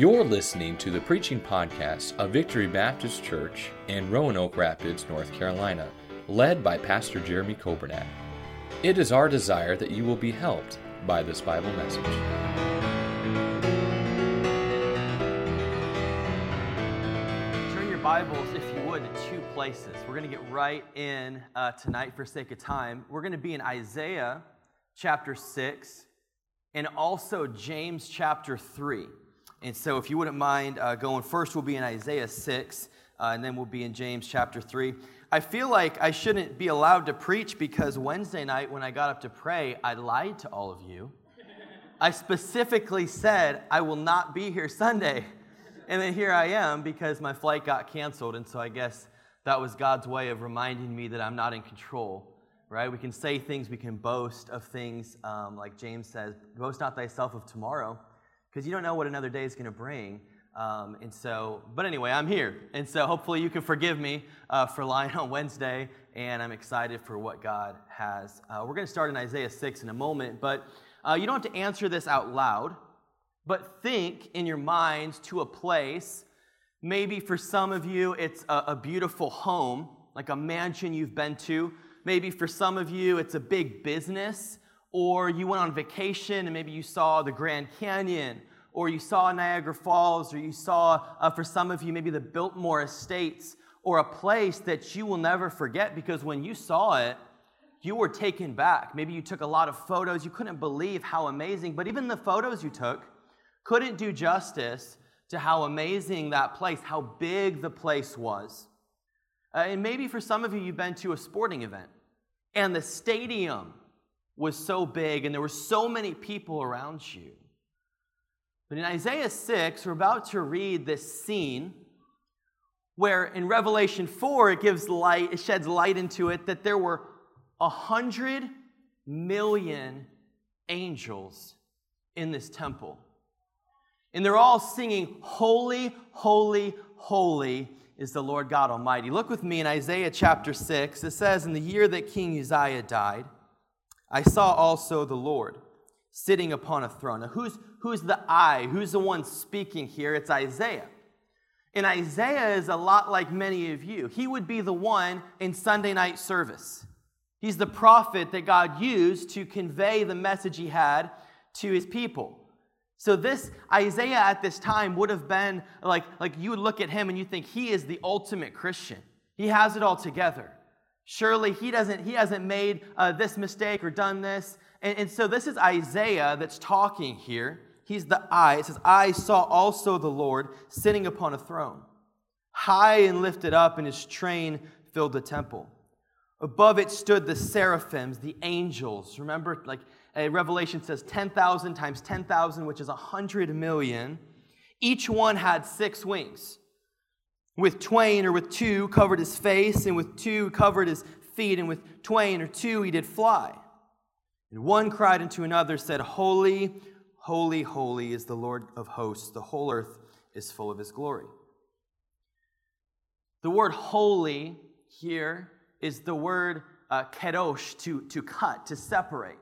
You're listening to the preaching podcast of Victory Baptist Church in Roanoke Rapids, North Carolina, led by Pastor Jeremy Kobernat. It is our desire that you will be helped by this Bible message. Turn your Bibles, if you would, to two places. We're going to get right in uh, tonight for sake of time. We're going to be in Isaiah chapter 6 and also James chapter 3. And so, if you wouldn't mind uh, going first, we'll be in Isaiah 6, uh, and then we'll be in James chapter 3. I feel like I shouldn't be allowed to preach because Wednesday night, when I got up to pray, I lied to all of you. I specifically said, I will not be here Sunday. And then here I am because my flight got canceled. And so I guess that was God's way of reminding me that I'm not in control, right? We can say things, we can boast of things, um, like James says, boast not thyself of tomorrow because you don't know what another day is going to bring. Um, and so, but anyway, I'm here. And so hopefully you can forgive me uh, for lying on Wednesday. And I'm excited for what God has. Uh, we're going to start in Isaiah 6 in a moment, but uh, you don't have to answer this out loud, but think in your minds to a place. Maybe for some of you, it's a, a beautiful home, like a mansion you've been to. Maybe for some of you, it's a big business or you went on vacation and maybe you saw the Grand Canyon, or you saw Niagara Falls, or you saw, uh, for some of you, maybe the Biltmore Estates, or a place that you will never forget because when you saw it, you were taken back. Maybe you took a lot of photos, you couldn't believe how amazing, but even the photos you took couldn't do justice to how amazing that place, how big the place was. Uh, and maybe for some of you, you've been to a sporting event, and the stadium was so big and there were so many people around you. But in Isaiah 6, we're about to read this scene where in Revelation 4, it gives light, it sheds light into it that there were a hundred million angels in this temple. And they're all singing, Holy, Holy, Holy is the Lord God Almighty. Look with me in Isaiah chapter 6. It says, In the year that King Uzziah died, I saw also the Lord sitting upon a throne. Now, who's, who's the I? Who's the one speaking here? It's Isaiah. And Isaiah is a lot like many of you. He would be the one in Sunday night service. He's the prophet that God used to convey the message he had to his people. So this Isaiah at this time would have been like, like you would look at him and you think he is the ultimate Christian. He has it all together. Surely he doesn't he hasn't made uh, this mistake or done this. And, and so this is Isaiah that's talking here. He's the I. It says, I saw also the Lord sitting upon a throne, high and lifted up, and his train filled the temple. Above it stood the seraphims, the angels. Remember, like Revelation says 10,000 times 10,000, which is 100 million. Each one had six wings. With twain or with two covered his face, and with two covered his feet, and with twain or two he did fly. And one cried unto another, said, Holy, holy, holy is the Lord of hosts. The whole earth is full of his glory. The word holy here is the word uh, kedosh, to, to cut, to separate.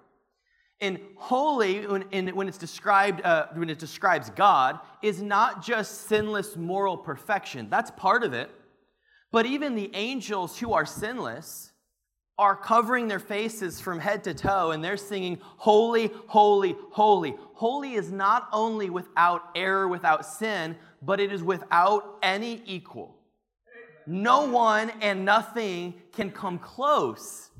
And holy, when, when it's described, uh, when it describes God, is not just sinless moral perfection. That's part of it. But even the angels who are sinless are covering their faces from head to toe and they're singing, Holy, holy, holy. Holy is not only without error, without sin, but it is without any equal. No one and nothing can come close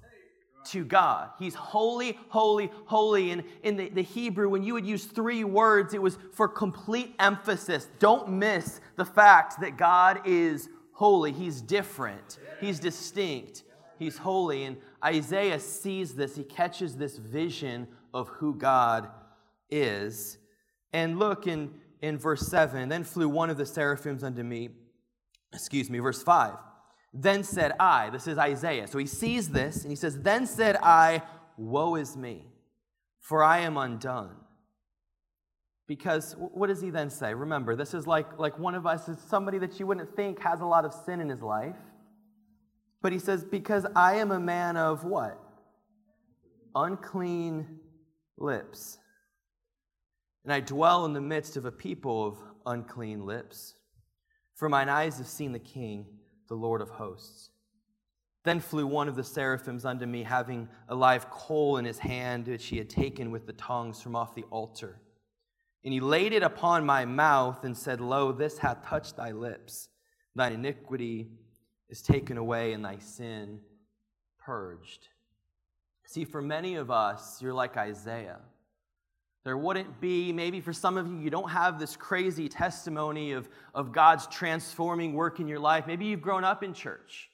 to God. He's holy, holy, holy. And in the, the Hebrew, when you would use three words, it was for complete emphasis. Don't miss the fact that God is holy. He's different, He's distinct, He's holy. And Isaiah sees this, he catches this vision of who God is. And look in, in verse 7 then flew one of the seraphims unto me. Excuse me, verse 5. Then said I, this is Isaiah. So he sees this and he says, Then said I, Woe is me, for I am undone. Because what does he then say? Remember, this is like, like one of us is somebody that you wouldn't think has a lot of sin in his life. But he says, Because I am a man of what? Unclean lips. And I dwell in the midst of a people of unclean lips. For mine eyes have seen the King, the Lord of hosts. Then flew one of the seraphims unto me, having a live coal in his hand, which he had taken with the tongs from off the altar. And he laid it upon my mouth and said, Lo, this hath touched thy lips. Thine iniquity is taken away, and thy sin purged. See, for many of us, you're like Isaiah. There wouldn't be, maybe for some of you, you don't have this crazy testimony of, of God's transforming work in your life. Maybe you've grown up in church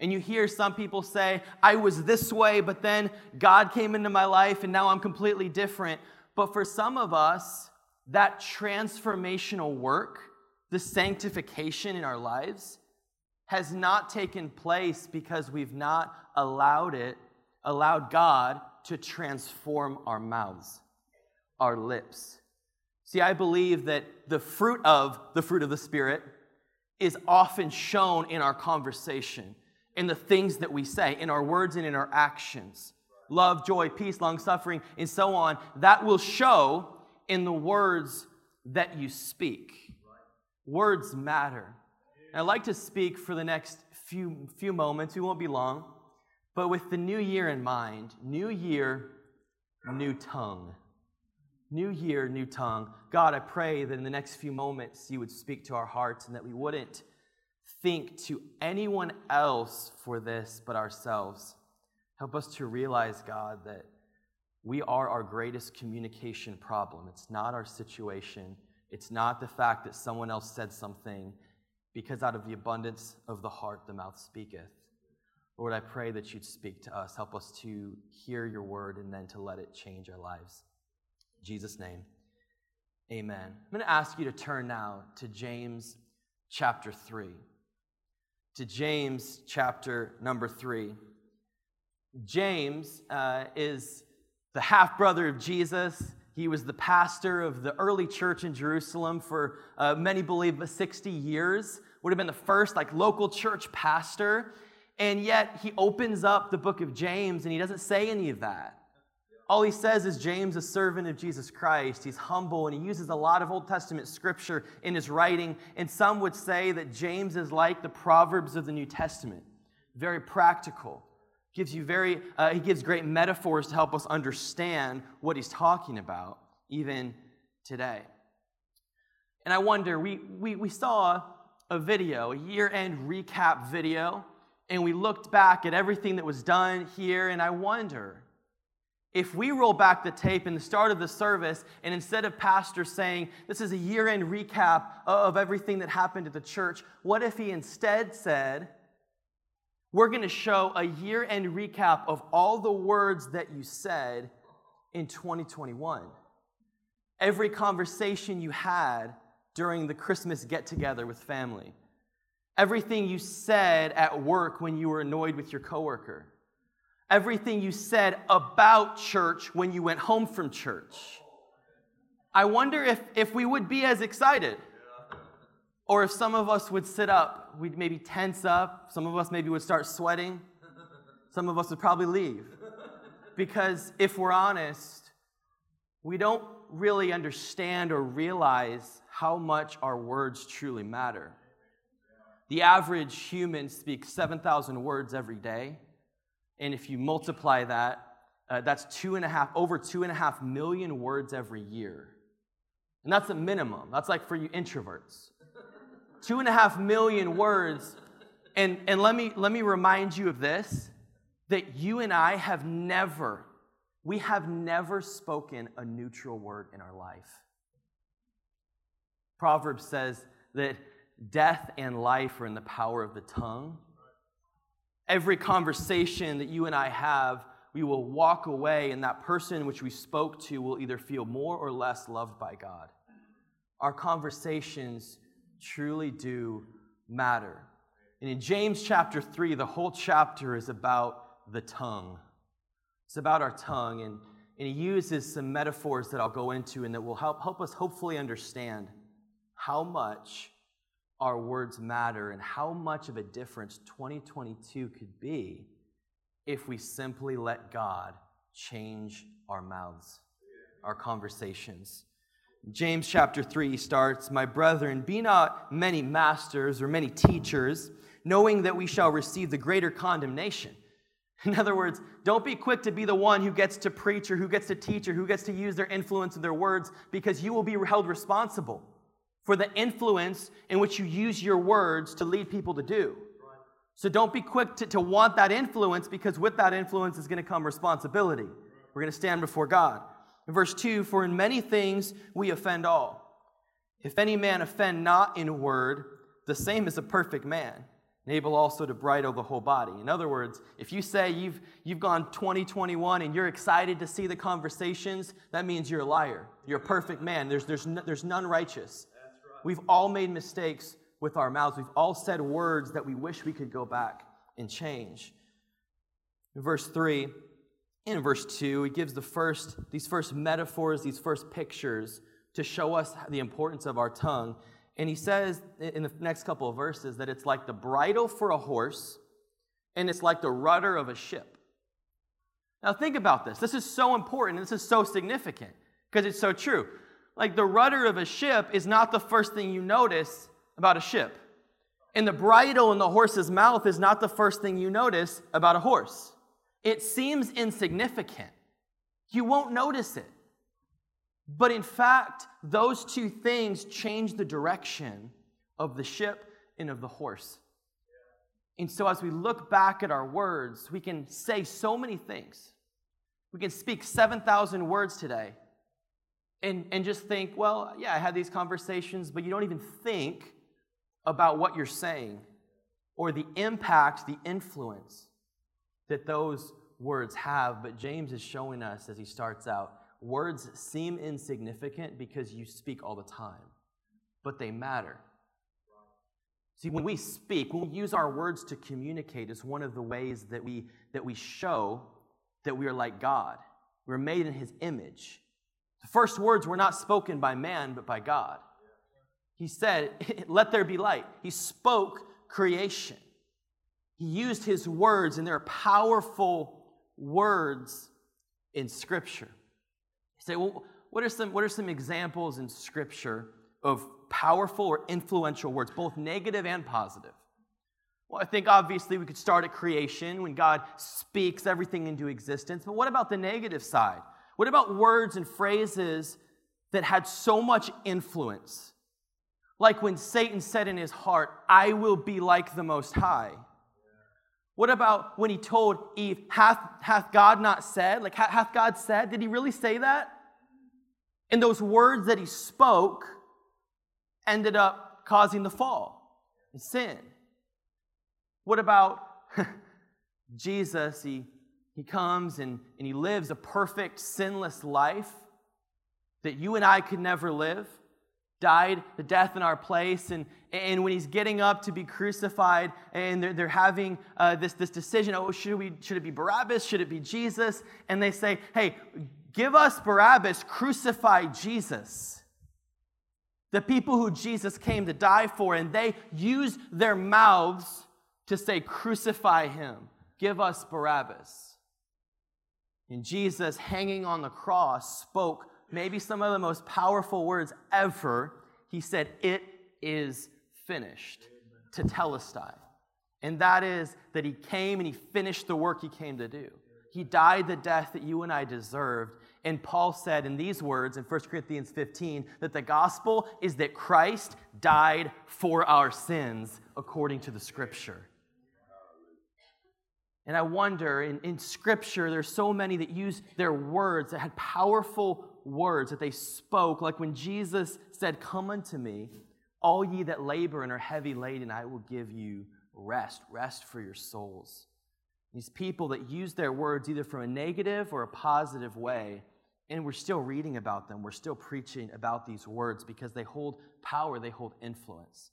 and you hear some people say, I was this way, but then God came into my life and now I'm completely different. But for some of us, that transformational work, the sanctification in our lives, has not taken place because we've not allowed it, allowed God to transform our mouths, our lips. See, I believe that the fruit of the fruit of the Spirit is often shown in our conversation, in the things that we say, in our words and in our actions. Love, joy, peace, long suffering, and so on. That will show in the words that you speak. Words matter. And I'd like to speak for the next few, few moments, we won't be long, but with the new year in mind, new year, new tongue. New year, new tongue. God, I pray that in the next few moments you would speak to our hearts and that we wouldn't think to anyone else for this but ourselves. Help us to realize, God, that we are our greatest communication problem. It's not our situation, it's not the fact that someone else said something, because out of the abundance of the heart the mouth speaketh. Lord, I pray that you'd speak to us. Help us to hear your word and then to let it change our lives. Jesus' name, amen. I'm going to ask you to turn now to James chapter 3. To James chapter number 3. James uh, is the half brother of Jesus. He was the pastor of the early church in Jerusalem for uh, many believe 60 years. Would have been the first like local church pastor. And yet he opens up the book of James and he doesn't say any of that. All he says is James, a servant of Jesus Christ. He's humble and he uses a lot of Old Testament scripture in his writing. And some would say that James is like the Proverbs of the New Testament, very practical gives you very uh, he gives great metaphors to help us understand what he's talking about even today and i wonder we we, we saw a video a year-end recap video and we looked back at everything that was done here and i wonder if we roll back the tape in the start of the service and instead of pastor saying this is a year-end recap of everything that happened at the church what if he instead said we're going to show a year end recap of all the words that you said in 2021. Every conversation you had during the Christmas get together with family. Everything you said at work when you were annoyed with your coworker. Everything you said about church when you went home from church. I wonder if, if we would be as excited or if some of us would sit up, we'd maybe tense up. Some of us maybe would start sweating. Some of us would probably leave. Because if we're honest, we don't really understand or realize how much our words truly matter. The average human speaks 7,000 words every day. And if you multiply that, uh, that's two and a half, over two and a half million words every year. And that's a minimum. That's like for you introverts two and a half million words. And, and let, me, let me remind you of this that you and I have never, we have never spoken a neutral word in our life. Proverbs says that death and life are in the power of the tongue. Every conversation that you and I have, we will walk away, and that person which we spoke to will either feel more or less loved by God. Our conversations truly do matter. And in James chapter 3, the whole chapter is about the tongue. It's about our tongue, and, and he uses some metaphors that I'll go into and that will help, help us hopefully understand how much our words matter and how much of a difference 2022 could be if we simply let God change our mouths, our conversations. James chapter 3 starts, My brethren, be not many masters or many teachers, knowing that we shall receive the greater condemnation. In other words, don't be quick to be the one who gets to preach or who gets to teach or who gets to use their influence and their words because you will be held responsible for the influence in which you use your words to lead people to do. So don't be quick to, to want that influence because with that influence is going to come responsibility. We're going to stand before God. In verse 2, for in many things we offend all. If any man offend not in word, the same is a perfect man, and able also to bridle the whole body. In other words, if you say you've, you've gone 2021 and you're excited to see the conversations, that means you're a liar. You're a perfect man. There's, there's, no, there's none righteous. We've all made mistakes with our mouths. We've all said words that we wish we could go back and change. In verse 3, in verse 2, he gives the first, these first metaphors, these first pictures to show us the importance of our tongue. And he says in the next couple of verses that it's like the bridle for a horse and it's like the rudder of a ship. Now, think about this. This is so important. This is so significant because it's so true. Like the rudder of a ship is not the first thing you notice about a ship. And the bridle in the horse's mouth is not the first thing you notice about a horse. It seems insignificant. You won't notice it. But in fact, those two things change the direction of the ship and of the horse. And so, as we look back at our words, we can say so many things. We can speak 7,000 words today and, and just think, well, yeah, I had these conversations, but you don't even think about what you're saying or the impact, the influence that those words have. But James is showing us as he starts out words seem insignificant because you speak all the time, but they matter. See, when we speak, when we use our words to communicate, is one of the ways that we, that we show that we are like God. We're made in his image. The first words were not spoken by man, but by God. He said, Let there be light. He spoke creation. He used his words, and they're powerful words in Scripture. You say, Well, what are some, what are some examples in Scripture of powerful or influential words, both negative and positive? Well, I think obviously we could start at creation when God speaks everything into existence. But what about the negative side? What about words and phrases that had so much influence? Like when Satan said in his heart, I will be like the Most High. What about when he told Eve, Hath, hath God not said? Like, hath God said? Did he really say that? And those words that he spoke ended up causing the fall and sin. What about Jesus? He, he comes and, and he lives a perfect, sinless life that you and I could never live died the death in our place. And, and when he's getting up to be crucified, and they're, they're having uh, this, this decision oh, should, we, should it be Barabbas? Should it be Jesus? And they say, hey, give us Barabbas, crucify Jesus. The people who Jesus came to die for, and they use their mouths to say, crucify him, give us Barabbas. And Jesus, hanging on the cross, spoke maybe some of the most powerful words ever. He said, It is finished, tetelestai. And that is that he came and he finished the work he came to do. He died the death that you and I deserved. And Paul said in these words in 1 Corinthians 15 that the gospel is that Christ died for our sins according to the scripture. And I wonder, in, in scripture, there's so many that use their words that had powerful words that they spoke, like when Jesus said, Come unto me, all ye that labor and are heavy laden, I will give you rest, rest for your souls. These people that use their words either from a negative or a positive way, and we're still reading about them, we're still preaching about these words because they hold power, they hold influence.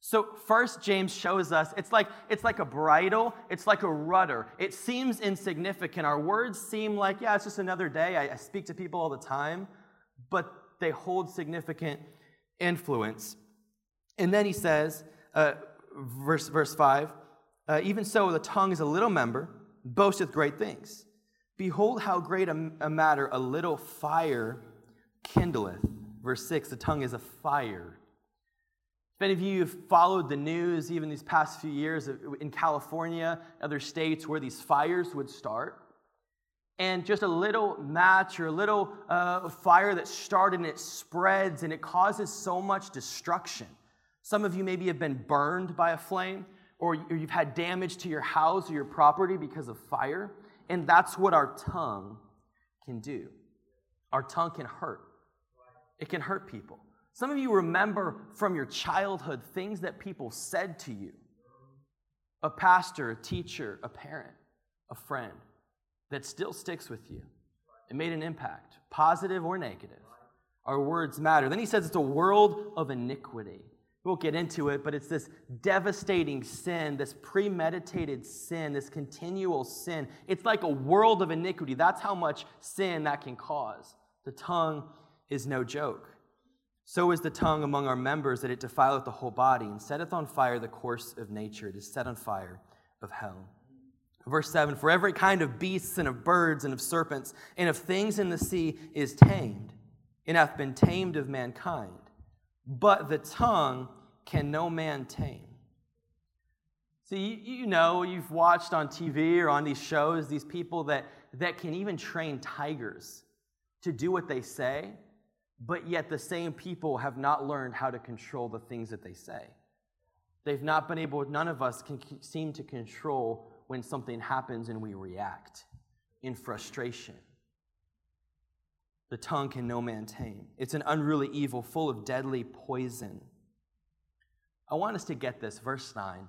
So first James shows us it's like it's like a bridle, it's like a rudder. It seems insignificant. Our words seem like, yeah, it's just another day. I, I speak to people all the time, but they hold significant influence. And then he says, uh, verse, verse 5, uh, even so, the tongue is a little member, boasteth great things. Behold, how great a, a matter a little fire kindleth Verse 6 the tongue is a fire. If any of you have followed the news, even these past few years in California, other states where these fires would start, and just a little match or a little uh, fire that started and it spreads and it causes so much destruction. Some of you maybe have been burned by a flame, or you've had damage to your house or your property because of fire. And that's what our tongue can do. Our tongue can hurt, it can hurt people. Some of you remember from your childhood things that people said to you a pastor, a teacher, a parent, a friend that still sticks with you. It made an impact, positive or negative. Our words matter. Then he says it's a world of iniquity. We won't get into it, but it's this devastating sin, this premeditated sin, this continual sin. It's like a world of iniquity. That's how much sin that can cause. The tongue is no joke. So is the tongue among our members that it defileth the whole body and setteth on fire the course of nature. It is set on fire of hell. Verse 7 For every kind of beasts and of birds and of serpents and of things in the sea is tamed and hath been tamed of mankind. But the tongue can no man tame. See, you know, you've watched on TV or on these shows these people that, that can even train tigers to do what they say, but yet the same people have not learned how to control the things that they say. They've not been able, none of us can seem to control when something happens and we react in frustration. The tongue can no man tame. It's an unruly evil full of deadly poison. I want us to get this, verse 9.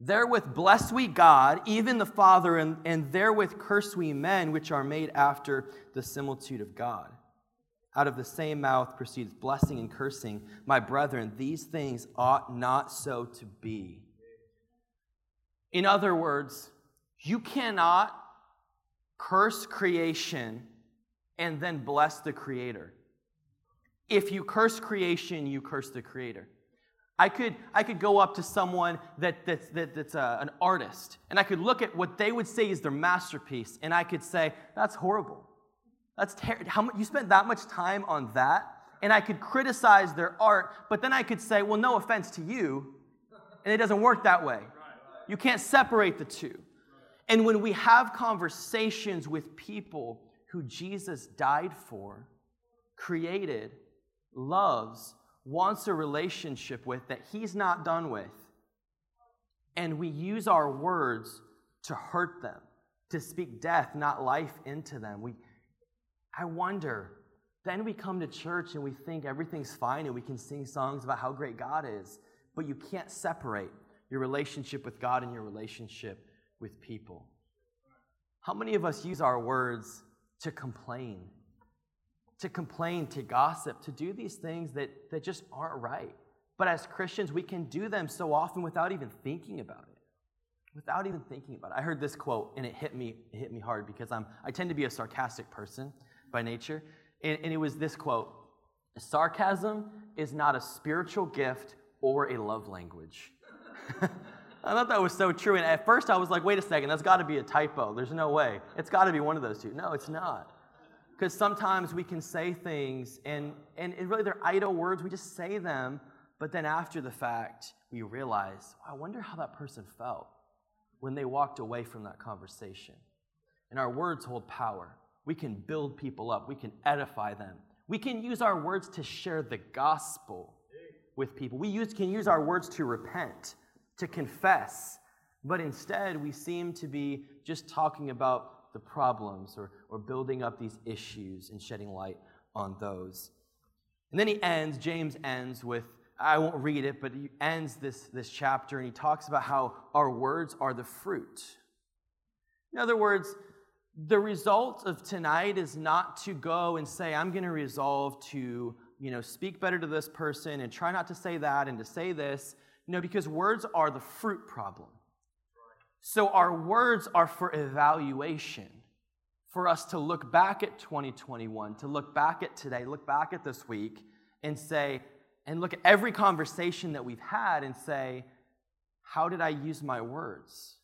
Therewith bless we God, even the Father, and, and therewith curse we men which are made after the similitude of God. Out of the same mouth proceeds blessing and cursing. My brethren, these things ought not so to be. In other words, you cannot curse creation and then bless the Creator. If you curse creation, you curse the Creator. I could, I could go up to someone that, that's, that, that's a, uh, an artist, and I could look at what they would say is their masterpiece, and I could say, That's horrible. That's terrible. How much, you spent that much time on that? And I could criticize their art, but then I could say, Well, no offense to you, and it doesn't work that way. You can't separate the two. And when we have conversations with people who Jesus died for, created, loves, wants a relationship with that he's not done with, and we use our words to hurt them, to speak death, not life, into them, we, I wonder. Then we come to church and we think everything's fine and we can sing songs about how great God is, but you can't separate your relationship with God and your relationship with people. How many of us use our words to complain? To complain, to gossip, to do these things that, that just aren't right. But as Christians, we can do them so often without even thinking about it. Without even thinking about it. I heard this quote and it hit me, it hit me hard because I'm, I tend to be a sarcastic person by nature. And, and it was this quote Sarcasm is not a spiritual gift or a love language. I thought that was so true. And at first I was like, wait a second, that's got to be a typo. There's no way. It's got to be one of those two. No, it's not. Because sometimes we can say things and, and really they're idle words. We just say them, but then after the fact, we realize, I wonder how that person felt when they walked away from that conversation. And our words hold power. We can build people up, we can edify them. We can use our words to share the gospel with people. We use, can use our words to repent to confess, but instead we seem to be just talking about the problems or, or building up these issues and shedding light on those. And then he ends, James ends with, I won't read it, but he ends this, this chapter and he talks about how our words are the fruit. In other words, the result of tonight is not to go and say, I'm going to resolve to, you know, speak better to this person and try not to say that and to say this. No, because words are the fruit problem. So our words are for evaluation, for us to look back at 2021, to look back at today, look back at this week, and say, and look at every conversation that we've had and say, how did I use my words?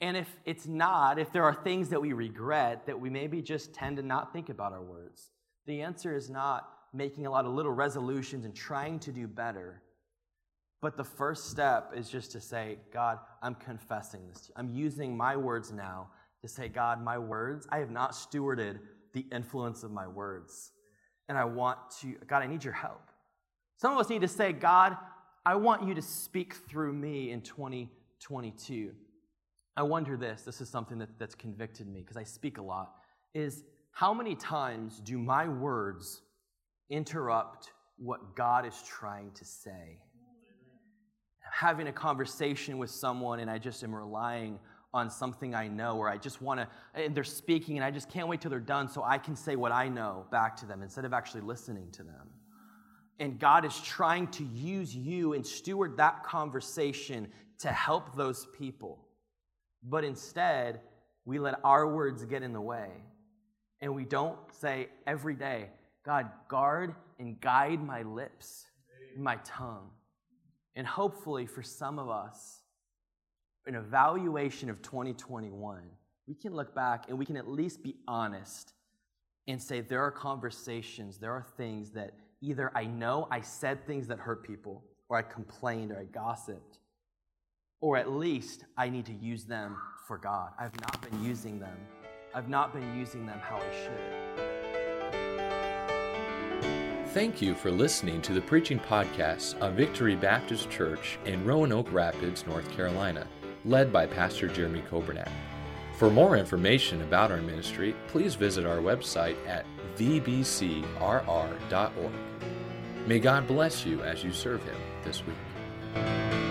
And if it's not, if there are things that we regret, that we maybe just tend to not think about our words, the answer is not making a lot of little resolutions and trying to do better. But the first step is just to say, God, I'm confessing this. I'm using my words now to say, God, my words, I have not stewarded the influence of my words. And I want to, God, I need your help. Some of us need to say, God, I want you to speak through me in 2022. I wonder this, this is something that, that's convicted me because I speak a lot, is how many times do my words interrupt what God is trying to say? I'm having a conversation with someone and I just am relying on something I know, or I just want to, and they're speaking and I just can't wait till they're done so I can say what I know back to them instead of actually listening to them. And God is trying to use you and steward that conversation to help those people. But instead, we let our words get in the way. And we don't say every day, God, guard and guide my lips, my tongue. And hopefully, for some of us, an evaluation of 2021, we can look back and we can at least be honest and say there are conversations, there are things that either I know I said things that hurt people, or I complained, or I gossiped, or at least I need to use them for God. I've not been using them. I've not been using them how I should. Thank you for listening to the preaching podcast of Victory Baptist Church in Roanoke Rapids, North Carolina, led by Pastor Jeremy Kobernat. For more information about our ministry, please visit our website at vbcrr.org. May God bless you as you serve Him this week.